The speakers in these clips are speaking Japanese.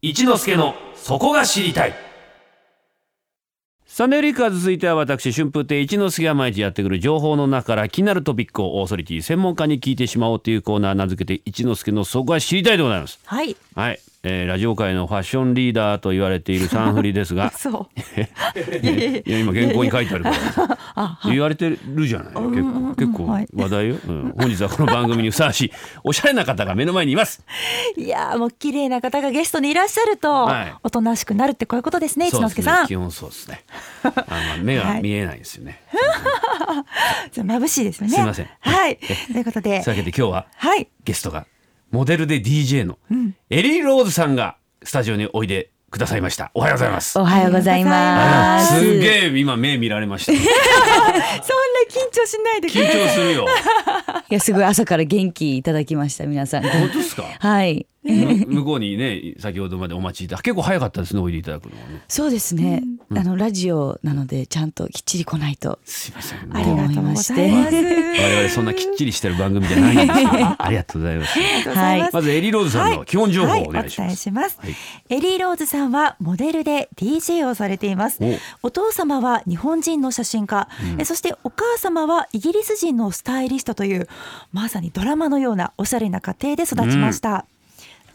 一之助のそこが知りたい。サンデーリッカーズ続いては私春風亭一之輔が毎日やってくる情報の中から気になるトピックをオーソリティ専門家に聞いてしまおうというコーナー名付けて一之輔のそこが知りたいでございます。はい。はい、えーラジオ界のファッションリーダーと言われているサンフリですが そう。いや今原稿に書いてあるから言われてるじゃない結構結構はい。話題よ、うん、本日はこの番組にふさわしいおしゃれな方が目の前にいます。いやーもう綺麗な方がゲストにいらっしゃると、はい。おとなしくなるってこういうことですね、一之輔さん。基本そうですね。あまあ目が 見えないんですよね、じゃあ眩しいですよね。すいません。はい。ということで。というわけで今日ははい。ゲストがモデルで DJ のエリー・ローズさんがスタジオにおいでくださいました。おはようございます。おはようございます。す。げえ今目見られました緊 そんな緊張しないでください。張するよ。いや、すごい朝から元気いただきました、皆さん。本当ですか？はい。む向こうにね先ほどまでお待ちいた結構早かったですねおいでいただくのはね。そうですね。あの、ラジオなので、ちゃんときっちり来ないと。すいません。ありがとうございまます。我々そんなきっちりしてる番組じゃないんですよ。ありがとうございます。ありがとうござい。まずエリー・ローズさんの基本情報をお願いします、します、はい。エリー・ローズさんはモデルで DJ をされています。お。お父様は日本人の写真家、えそしてお母様はイギリス人のスタイリストというまさにドラマのようなおしゃれな家庭で育ちました、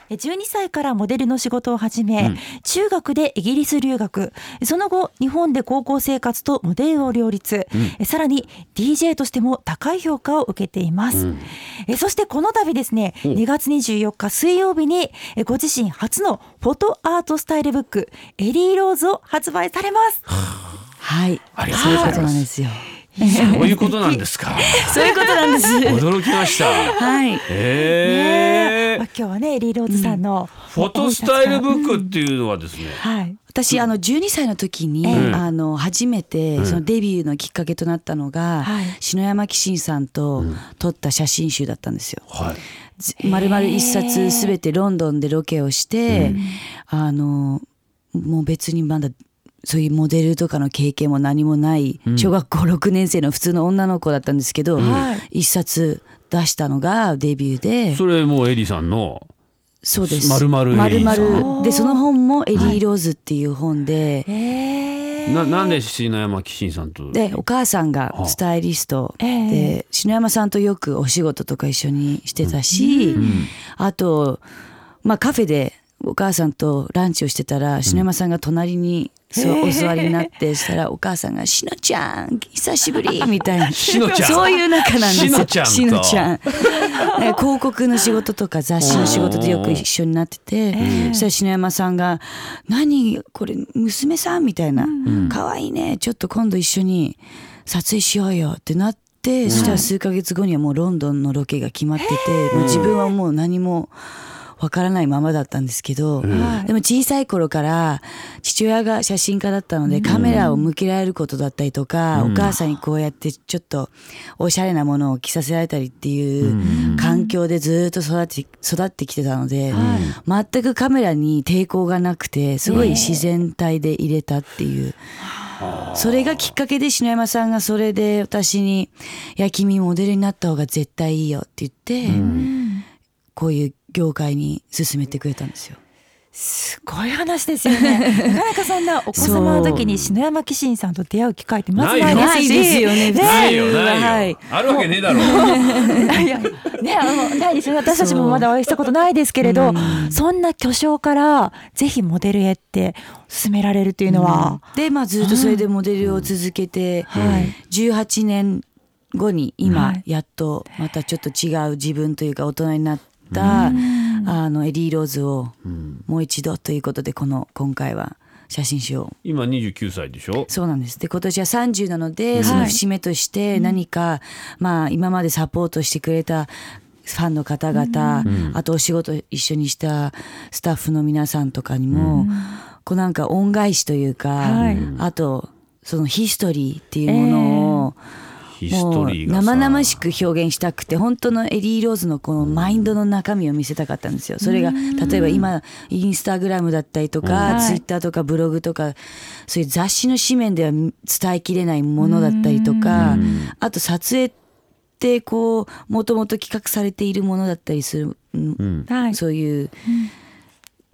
え12歳からモデルの仕事を始め、うん。中学でイギリス留学。その後日本で高校生活とモデルを両立、えさらに DJ としても高い評価を受けています、うん。えそしてこの度ですねお2月24日水曜日にえご自身初のフォトアートスタイルブックエリーローズを発売されます。はい。ありがとそうういうことございます。なんですよ。そういうことなんですか？そういうことなんです。驚きました。はい。えー。ねえ。まあ、今日はねエリーローズさんの、フォトスタイルブックっていうのはですね、はい。私あの12歳の時に、うん。あの初めてそのデビューのきっかけとなったのが、はい。篠山紀信さんと撮った写真集だったんですよ。はい。ず丸々一冊すべてロンドンでロケをして、あのもう別にまだそういうモデルとかの経験も何もない小学校6年生の普通の女の子だったんですけど、はい。一冊出したのがデビューで。それもうエリさんのそうです。丸々エリーさん。でその本も「エリー・ローズ」っていう本で、えー。ななんで篠山紀信さんと？でお母さんがスタイリストええ。で篠山さんとよくお仕事とか一緒にしてたし、あと、まあ、カフェでお母さんとランチをしてたら篠山さんが隣にそうお座りになってしたらお母さんが「しのちゃん久しぶり」みたいな。しのちゃん。そういう仲なんですよ。しのちゃん。広告の仕事とか雑誌の仕事でよく一緒になっててそしたら篠山さんが「何これ娘さん?」みたいな「可愛いね。ちょっと今度一緒に撮影しようよ」ってなってそしたら数ヶ月後にはもうロンドンのロケが決まっててもう自分はもう何も。わからないままだったんですけど、でも小さい頃から父親が写真家だったのでカメラを向けられることだったりとか、お母さんにこうやってちょっとおしゃれなものを着させられたりっていう環境でずっと育って育ってきてたので、全くカメラに抵抗がなくてすごい自然体で入れたっていう。それがきっかけで篠山さんがそれで私に「いや君モデルになった方が絶対いいよ」って言って、こういう業界に進めてくれたんですよ。すごい話ですよね。なかなかそんなお子様の時に篠山紀信さんと出会う機会ってまずないですし。ないですよねないよないよ、はい。あるわけねえだろ。ういやねあのないです。よね私たちもまだお会いしたことないですけれどそんな巨匠からぜひモデルへって勧められるっていうのは、で、まあ、ずっとそれでモデルを続けて、はい。18年後には今い。やっとまたちょっと違う自分というか大人になった、あのエリー・ローズをもう一度ということでこの今回は写真集を。今29歳でしょ？そうなんです。で今年は30なので、その節目として何か、まあ今までサポートしてくれたファンの方々、あとお仕事一緒にしたスタッフの皆さんとかにも、こうなんか恩返しというか、はい。あとそのヒストリーっていうものを、ヒスもうトリーがさ。生々しく表現したくて本当のエリー・ローズのこのマインドの中身を見せたかったんですよ。それが例えば今インスタグラムだったりとか、はい。ツイッターとかブログとかそういう雑誌の紙面では伝えきれないものだったりとかあと撮影ってこうもともと企画されているものだったりする、うん。はい。そういう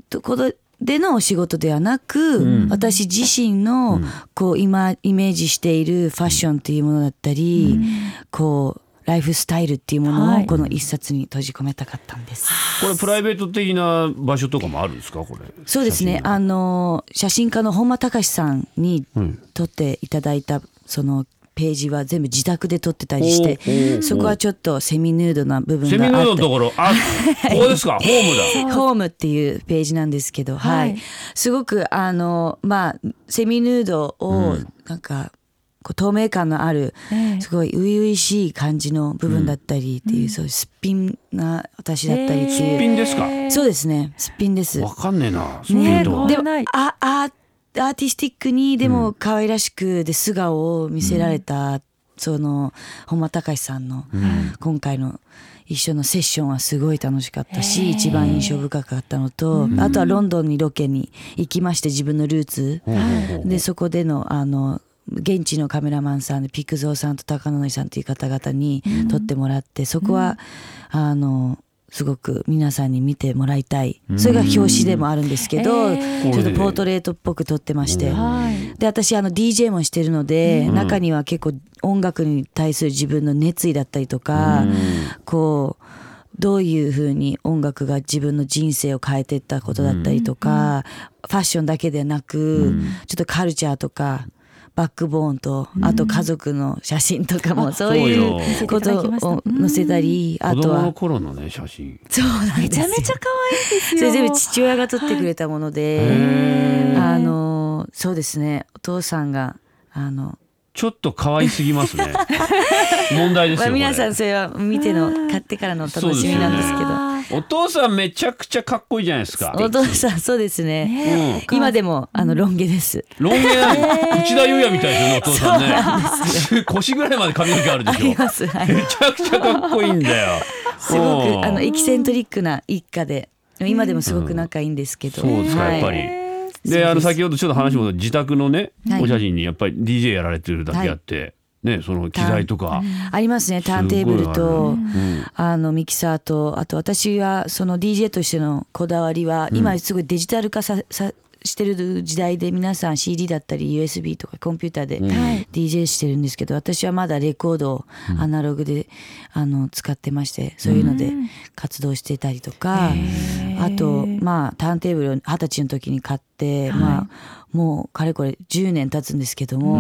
ところでのお仕事ではなく、うん。私自身のこう今イメージしているファッションっていうものだったり、こうライフスタイルっていうものはい。をこの一冊に閉じ込めたかったんです。これプライベート的な場所とかもあるんですか？これ。そうですね。あの写真家の本間隆さんにうん。撮っていただいたそのページは全部自宅で撮ってたりして、そこはちょっとセミヌードな部分があって。セミヌードのところ？あ ここですか？ホームだ。ホームっていうページなんですけど、はい、はい。すごくあのまあセミヌードをうん。なんかこう透明感のあるええ。すごい初々しい感じの部分だったりっていう、そういうすっぴん。な私だったりってすっいう、ぴんですかそうですねすっぴんです。わかんねえなスピねードでもこないああアーティスティックにでも可愛らしくで素顔を見せられた、その本間隆さんの今回の一緒のセッションはすごい楽しかったし、一番印象深かったのと、あとはロンドンにロケに行きまして自分のルーツ、でそこでのあの現地のカメラマンさんでピクゾーさんと高野さんという方々に撮ってもらって、そこは、あのすごく皆さんに見てもらいたい、それが表紙でもあるんですけど、えー。ちょっとポートレートっぽく撮ってまして、はい。で私あの DJ もしてるので、中には結構音楽に対する自分の熱意だったりとか、こうどういうふうに音楽が自分の人生を変えていったことだったりとか、ファッションだけでなく、ちょっとカルチャーとかバックボーンと、あと家族の写真とかもそういそうことを載せたり、あ子供のとは頃のね写真。そうなんめですよ。ちゃめちゃ可愛いですよ。それ全部父親が撮ってくれたもので、あのそうですね。お父さんがあの、ちょっと可愛すぎますね。問題ですまあ、よ皆さんそれは見ての買ってからのお楽しみなんですけど。お父さんめちゃくちゃかっこいいじゃないですか。お父さんそうですね。ねうん。今でもあのロン毛です。ロン毛内田裕也みたいですよねお父さんね。腰ぐらいまで髪の毛あるであしょ。ります。はい。めちゃくちゃかっこいいんだよ。すごうん。くあのエキセントリックな一家で今でもすごく仲いいんですけど、そうですかはい。やっぱり。えーであの先ほどちょっと話も自宅のね、はい。お写真にやっぱり DJ やられてるだけあって、ねその機材とか、ありますね。ターンテーブルとあのミキサーとあと私はその DJ としてのこだわりは、今すごいデジタル化ささしてる時代で皆さん CD だったり USB とかコンピューターではい。DJ してるんですけど私はまだレコードをアナログで、あの使ってましてそういうので活動してたりとか、あとまあターンテーブルを二十歳の時に買って、まあもうかれこれ10年経つんですけども、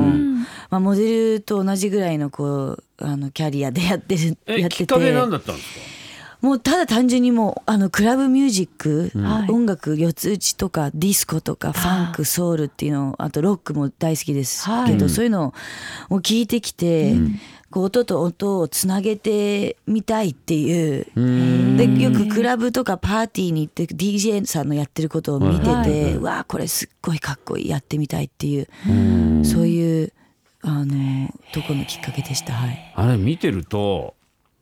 まあ、モデルと同じぐらいのこうあのキャリアでやってるえやってきってかけ何だったんですか？もうただ単純にもうあのクラブミュージック、はい。音楽四つ打ちとかディスコとかファンクソウルっていうのあとロックも大好きですけど、はい。そういうのを聞いてきて、こう音と音をつなげてみたいっていう。でよくクラブとかパーティーに行って DJ さんのやってることを見てて、はうわあこれすっごいかっこいいやってみたいっていう、そういうあのとこのきっかけでした。はい。あれ見てると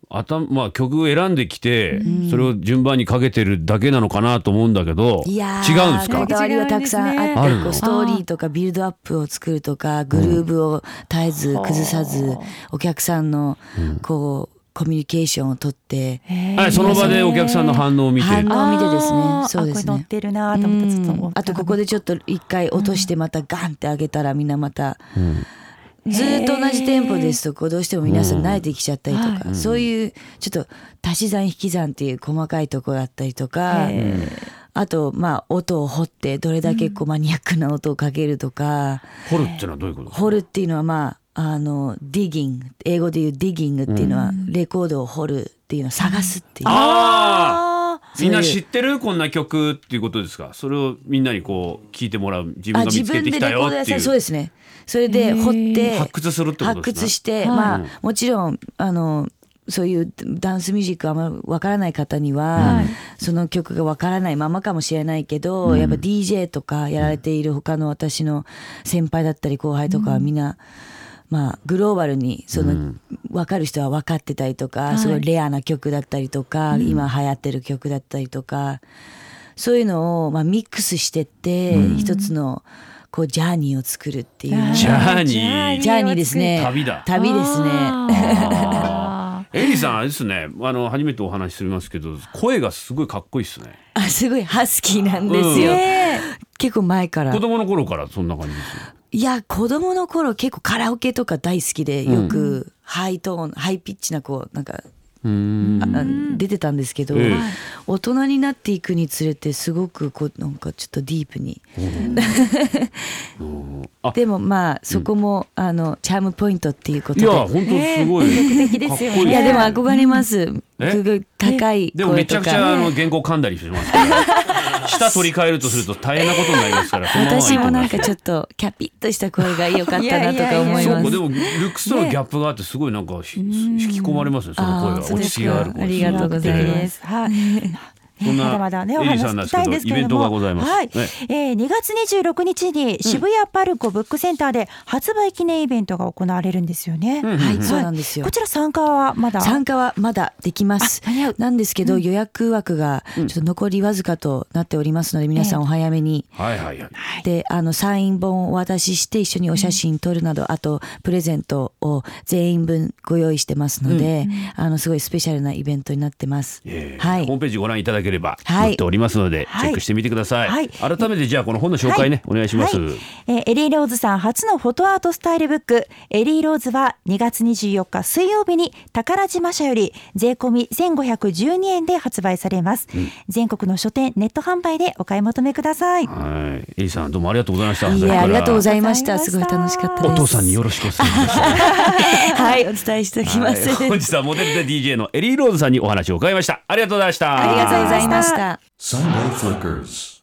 頭まあ曲を選んできて、それを順番にかけてるだけなのかなと思うんだけどいや違うんですか？こだわりはたくさんあってねストーリーとかビルドアップを作るとかグルーブを絶えず崩さずお客さんのこうコミュニケーションをとってはいその場でお客さんの反応を見て？反応を見てですね。そうですね。ってるなと思っあとここでちょっと一回落としてまたガンって上げたらみんなまたずっと同じテンポですとこうどうしても皆さん慣れてきちゃったりとか、そういうちょっと足し算引き算っていう細かいところだったりとか、あとまあ音を掘ってどれだけこうマニアックな音をかけるとか、掘るってのはどういうこと掘るっていうのはまああのディギング英語で言うディギングっていうのはレコードを掘るっていうのを探すっていう、あみんな知ってる？こんな曲っていうことですか？それをみんなにこう聞いてもらう自分が見つけてきたよっていう。そうですね。それで掘って発掘するってことですね発掘して、はいまあもちろんあのそういうダンスミュージックあんまわからない方には、はい。その曲がわからないままかもしれないけど、やっぱ DJ とかやられている他の私の先輩だったり後輩とかはみんな、まあグローバルにその、分かる人は分かってたりとか、い。すごいレアな曲だったりとか、今流行ってる曲だったりとかそういうのをまあミックスしてって、一つのこうジャーニーを作るっていう。ジャーニー。ジャーニーですね。旅だ。旅ですね。あ エリさんあれですね。あの初めてお話ししますけど声がすごいかっこいいですね。あすごいハスキーなんですよ、うん。結構前から。子供の頃からそんな感じですよいや子供の頃結構カラオケとか大好きでよくハイトーン、ハイピッチなこうなんかうーん。あ出てたんですけど、ええ。大人になっていくにつれてすごくこうなんかちょっとディープに。あ。でもまあそこも、あのチャームポイントっていうことで。いや本当すごい、魅力的ですよね。いやでも憧れます。高いでもめちゃくちゃあの原稿噛んだりします 舌取り替えるとすると大変なことになりますから 私もなんかちょっとキャピッとした声が良かったなとか思います。でもルックスとのギャップがあってすごいなんかひ引き込まれますねその声が落ち着きがある声ありがとうございます。はい。そんなまだまだねお話聞きたいんですけれども、はい、ね。えー、2月26日に渋谷パルコブックセンターで発売記念イベントが行われるんですよね。はい。そうなんですよ。こちら参加はまだ？参加はまだできます。なんですけど、予約枠がちょっと残りわずかとなっておりますので皆さんお早めに、はいはいはい。であのサイン本をお渡しして一緒にお写真撮るなど、あとプレゼントを全員分ご用意してますので、あのすごいスペシャルなイベントになってます。ええ。はい。ホームページご覧いただければはい。載っておりますので、はい。チェックしてみてください、はい。改めてじゃあこの本の紹介ね、お願いします、はい。えーエリーローズさん初のフォトアートスタイルブック。エリーローズは2月24日水曜日に宝島社より税込み1512円で発売されます、全国の書店ネット販売でお買い求めください。はい。エリーさんどうもありがとうございました。いえありがとうございました。すごい楽しかったです。お父さんによろしくお伝えくださいはい。お伝えしておきます。はい。本日はモデルで DJ のエリーローズさんにお話を伺いました。ありがとうございました。ありがとうございました。ございました。